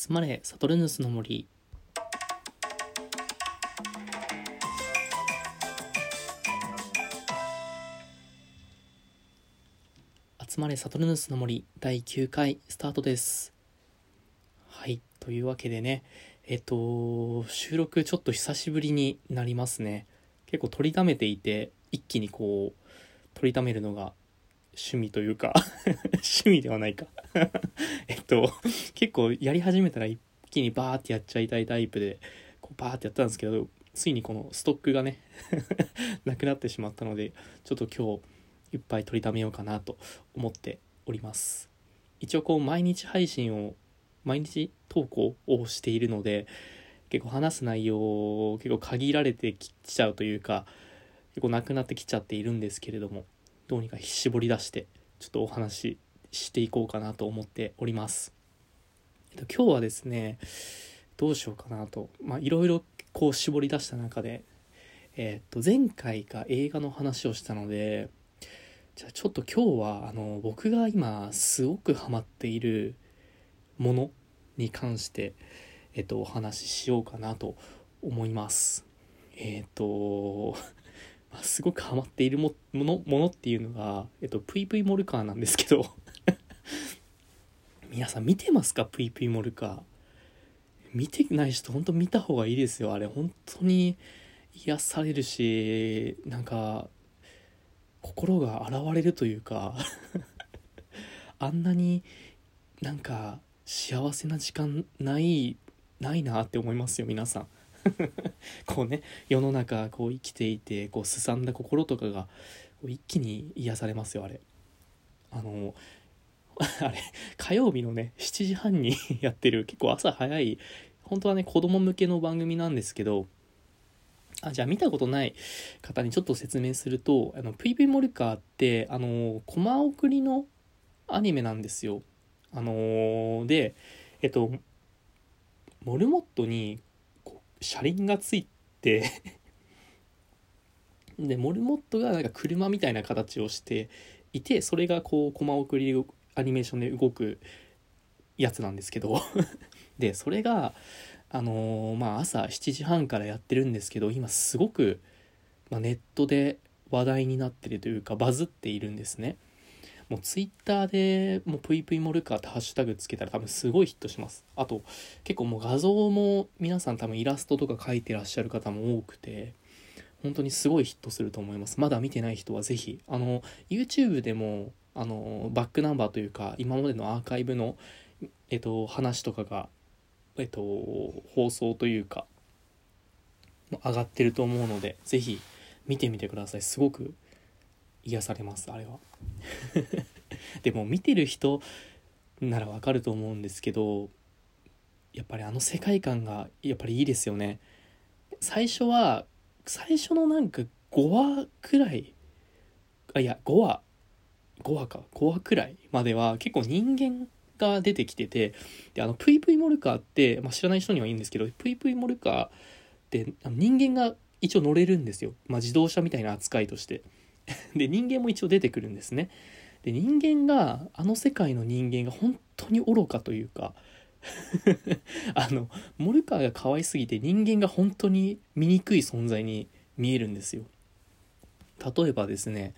集まれサトルヌスの森。集まれサトルヌスの森。第9回スタートです。はいというわけでねえっと収録ちょっと久しぶりになりますね。結構取りためていて一気にこう取りためるのが趣味というか 趣味ではないか。えっと結構やり始めたら一気にバーってやっちゃいたいタイプでこうバーってやったんですけどついにこのストックがね なくなってしまったのでちょっと今日いっぱい取りためようかなと思っております。一応こう毎日配信を毎日投稿をしているので結構話す内容を結構限られてきちゃうというか結構なくなってきちゃっているんですけれどもどうにか絞り出してちょっとお話していこうかなと思っております。えっと、今日はですねどうしようかなとまあいろいろこう絞り出した中でえっと前回が映画の話をしたのでじゃあちょっと今日はあの僕が今すごくハマっているものに関してえっとお話ししようかなと思います。えっと ま、すごくハマっているものものっていうのが、えっと、ぷいぷいモルカーなんですけど皆さん見てますか？ぷいぷいモルカ見てない人ほんと見た方がいいですよ。あれ本当に癒されるしなんか心が洗われるというか。あんなになんか幸せな時間ないないなって思いますよ皆さん。こうね世の中こう生きていてこうすさんだ心とかが一気に癒されますよあれ。あの あれ火曜日のね7時半に やってる。結構朝早い。本当はね子供向けの番組なんですけどあじゃあ見たことない方にちょっと説明するとあの PV モルカーってあのコマ送りのアニメなんですよ。あのー、でえっとモルモットに車輪がついて でモルモットがなんか車みたいな形をしていてそれがこうコマ送りアニメーションで動くやつなんですけど。でそれがあのー、まあ朝7時半からやってるんですけど今すごく、まあ、ネットで話題になってるというかバズっているんですね。もうツイッターでもうぷいぷいモルカーってハッシュタグつけたら多分すごいヒットします。あと結構もう画像も皆さん多分イラストとか描いてらっしゃる方も多くて本当にすごいヒットすると思います。まだ見てない人は是非あの YouTube でもあのバックナンバーというか今までのアーカイブのえっと話とかがえっと放送というか上がってると思うので是非見てみてください。すごく癒されますあれは。でも見てる人ならわかると思うんですけどやっぱりあの世界観がやっぱりいいですよね。最初は最初のなんか5話くらいあいや5話5話か5話くらいまでは結構人間が出てきててであのプイプイモルカーって、まあ、知らない人にはいいんですけどプイプイモルカーって人間が一応乗れるんですよ、まあ、自動車みたいな扱いとして。で人間も一応出てくるんですね。で人間があの世界の人間が本当に愚かというか あのモルカーが可愛すぎて人間が本当に醜い存在に見えるんですよ。例えばですね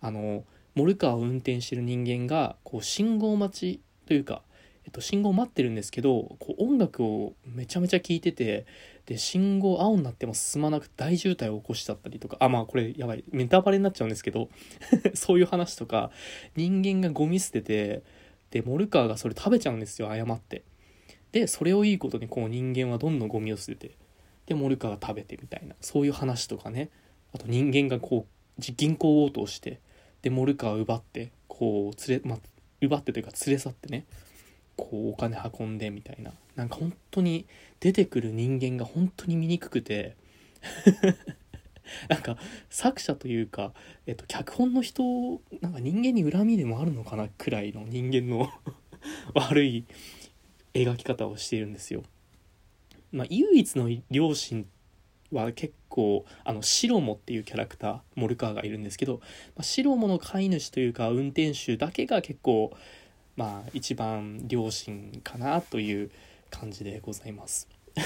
あのモルカーを運転してる人間がこう信号待ちというか、えっと、信号待ってるんですけどこう音楽をめちゃめちゃ聴いててで信号青になっても進まなく大渋滞を起こしちゃったりとかあまあこれやばいネタバレになっちゃうんですけど そういう話とか人間がゴミ捨ててでモルカーがそれ食べちゃうんですよ誤って。でそれをいいことにこう人間はどんどんゴミを捨ててでモルカーが食べてみたいなそういう話とかね。あと人間がこう銀行強盗してでモルカーを奪ってこう連れ、まあ、奪ってというか連れ去ってねこうお金運んでみたいななんか本当に出てくる人間が本当に醜くて なんか作者というか、えっと、脚本の人なんか人間に恨みでもあるのかなくらいの人間の 悪い描き方をしているんですよ。まあ、唯一の両親は結構あのシロモっていうキャラクターモルカーがいるんですけど、まあ、シロモの飼い主というか運転手だけが結構まあ一番両親かなという感じでございます。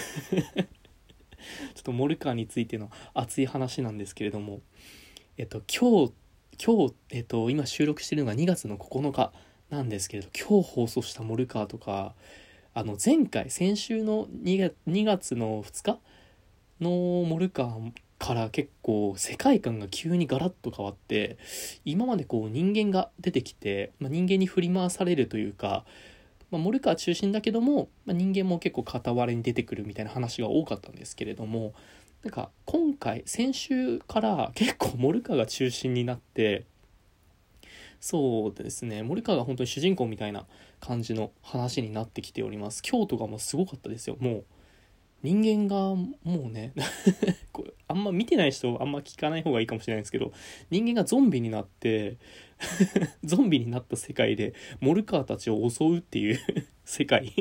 ちょっとモルカーについての熱い話なんですけれどもえっと今日今日、えっと、今収録してるのが2月の9日なんですけれど今日放送したモルカーとかあの前回先週の2月 ,2 月の2日のモルカーから結構世界観が急にガラッと変わって今までこう人間が出てきて、まあ、人間に振り回されるというか、まあ、モルカー中心だけども、まあ、人間も結構片割れに出てくるみたいな話が多かったんですけれどもなんか今回先週から結構モルカーが中心になってそうですね森川が本当に主人公みたいな感じの話になってきております。京都がもうすごかったですよもう。人間がもうね これあんま見てない人あんま聞かない方がいいかもしれないんですけど人間がゾンビになって ゾンビになった世界でモルカーたちを襲うっていう 世界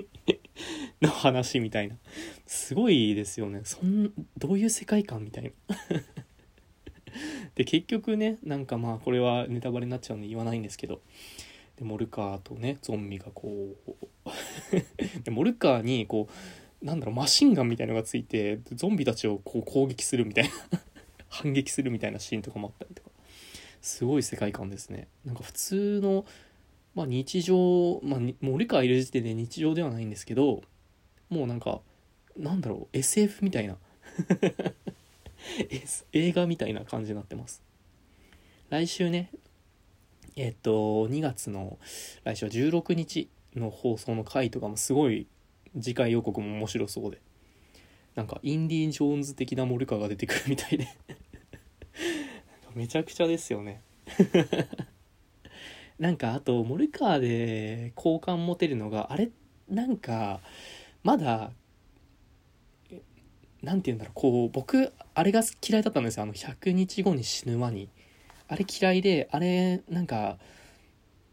の話みたいな。すごいですよね。そんどういう世界観みたいな。で結局ねなんかまあこれはネタバレになっちゃうんで言わないんですけどでモルカーとねゾンビがこうでモルカーにこうなんだろうマシンガンみたいのがついてゾンビたちをこう攻撃するみたいな。反撃するみたいなシーンとかもあったりとか。すごい世界観ですね。なんか普通の、まあ、日常、まあ、モルカーいる時点で日常ではないんですけどもうなんかなんだろう SF みたいな。映画みたいな感じになってます。来週ねえっと2月の来週は16日の放送の回とかもすごい次回予告も面白そうで。なんかインディ・ジョーンズ的なモルカーが出てくるみたいで。めちゃくちゃですよね。なんかあとモルカーで好感持てるのがあれなんかまだ何て言うんだろうこう僕あれが嫌いだったんですよ。あの100日後に死ぬ間に。あれ嫌いであれなんか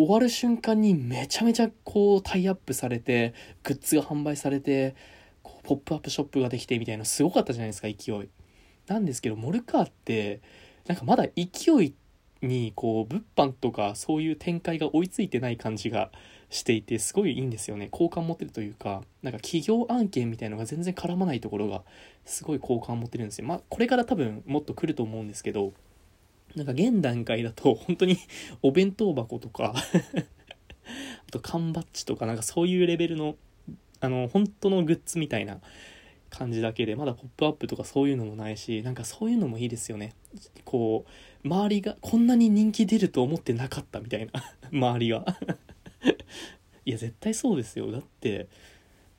終わる瞬間にめちゃめちゃこうタイアップされてグッズが販売されてこうポップアップショップができてみたいなすごかったじゃないですか勢い。なんですけどモルカーってなんかまだ勢いにこう物販とかそういう展開が追いついてない感じがしていてすごいいいんですよね。好感持ってるというかなんか企業案件みたいのが全然絡まないところがすごい好感持ってるんですよ。まあこれから多分もっと来ると思うんですけどなんか現段階だと本当に お弁当箱とか あと缶バッジとかなんかそういうレベルのあの本当のグッズみたいな感じだけでまだポップアップとかそういうのもないしなんかそういうのもいいですよね。こう周りがこんなに人気出ると思ってなかったみたいな 周りがいや絶対そうですよ。だって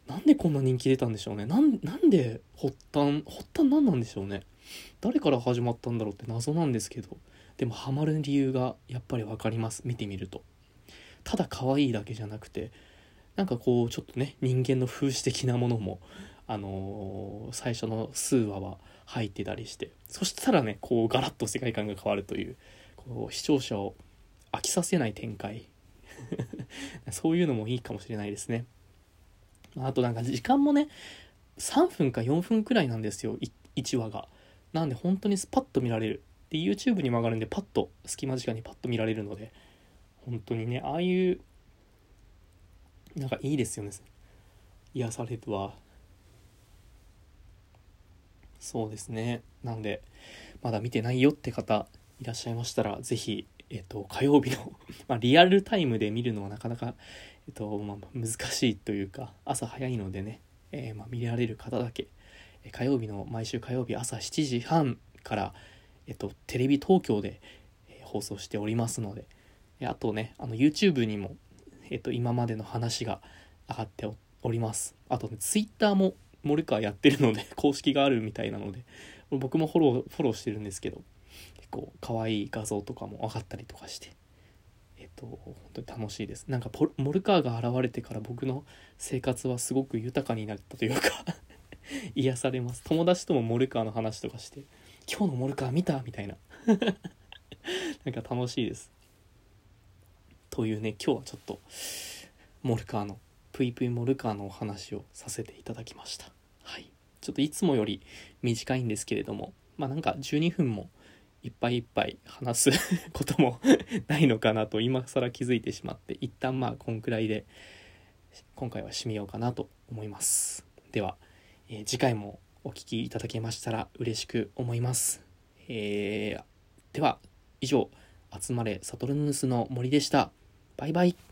なんでこんな人気出たんでしょうね。なんなんで発端発端何なんでしょうね。誰から始まったんだろうって謎なんですけどでもハマる理由がやっぱり分かります。見てみると。ただ可愛いだけじゃなくてなんかこうちょっとね人間の風刺的なものもあのー、最初の数話は入ってたりしてそしたらねこうガラッと世界観が変わるというこう視聴者を飽きさせない展開。そういうのもいいかもしれないですね。あとなんか時間もね3分か4分くらいなんですよ1話が。なんで本当にスパッと見られる。で YouTube にも上がるんでパッと隙間時間にパッと見られるので本当にねああいうなんかいいですよね。癒されるわ。そうですね。なんでまだ見てないよって方いらっしゃいましたら是非えっと火曜日の まあ、リアルタイムで見るのはなかなかえっとまあ、難しいというか朝早いのでね、えー、まあ、見られる方だけ火曜日の毎週火曜日朝7時半から、えっと、テレビ東京で、放送しておりますのであとねあの YouTube にも、えっと、今までの話が上がっております。あとね Twitter も森川やってるので 公式があるみたいなので僕もフォローフォローしてるんですけど結構可愛い画像とかも上がったりとかしてえっと本当に楽しいです。なんかポモルカーが現れてから僕の生活はすごく豊かになったというか。癒されます。友達ともモルカーの話とかして「今日のモルカー見た?」みたいな。なんか楽しいです。というね今日はちょっとモルカーのぷいぷいモルカーのお話をさせていただきました。はい。ちょっといつもより短いんですけれどもまあなんか12分もいっぱいいっぱい話す こともないのかなと今更気づいてしまって一旦まあこんくらいで今回は締めようかなと思います。では、えー次回もお聴きいただけましたら嬉しく思います、えーでは以上集まれサトルヌスの森でした。バイバイ。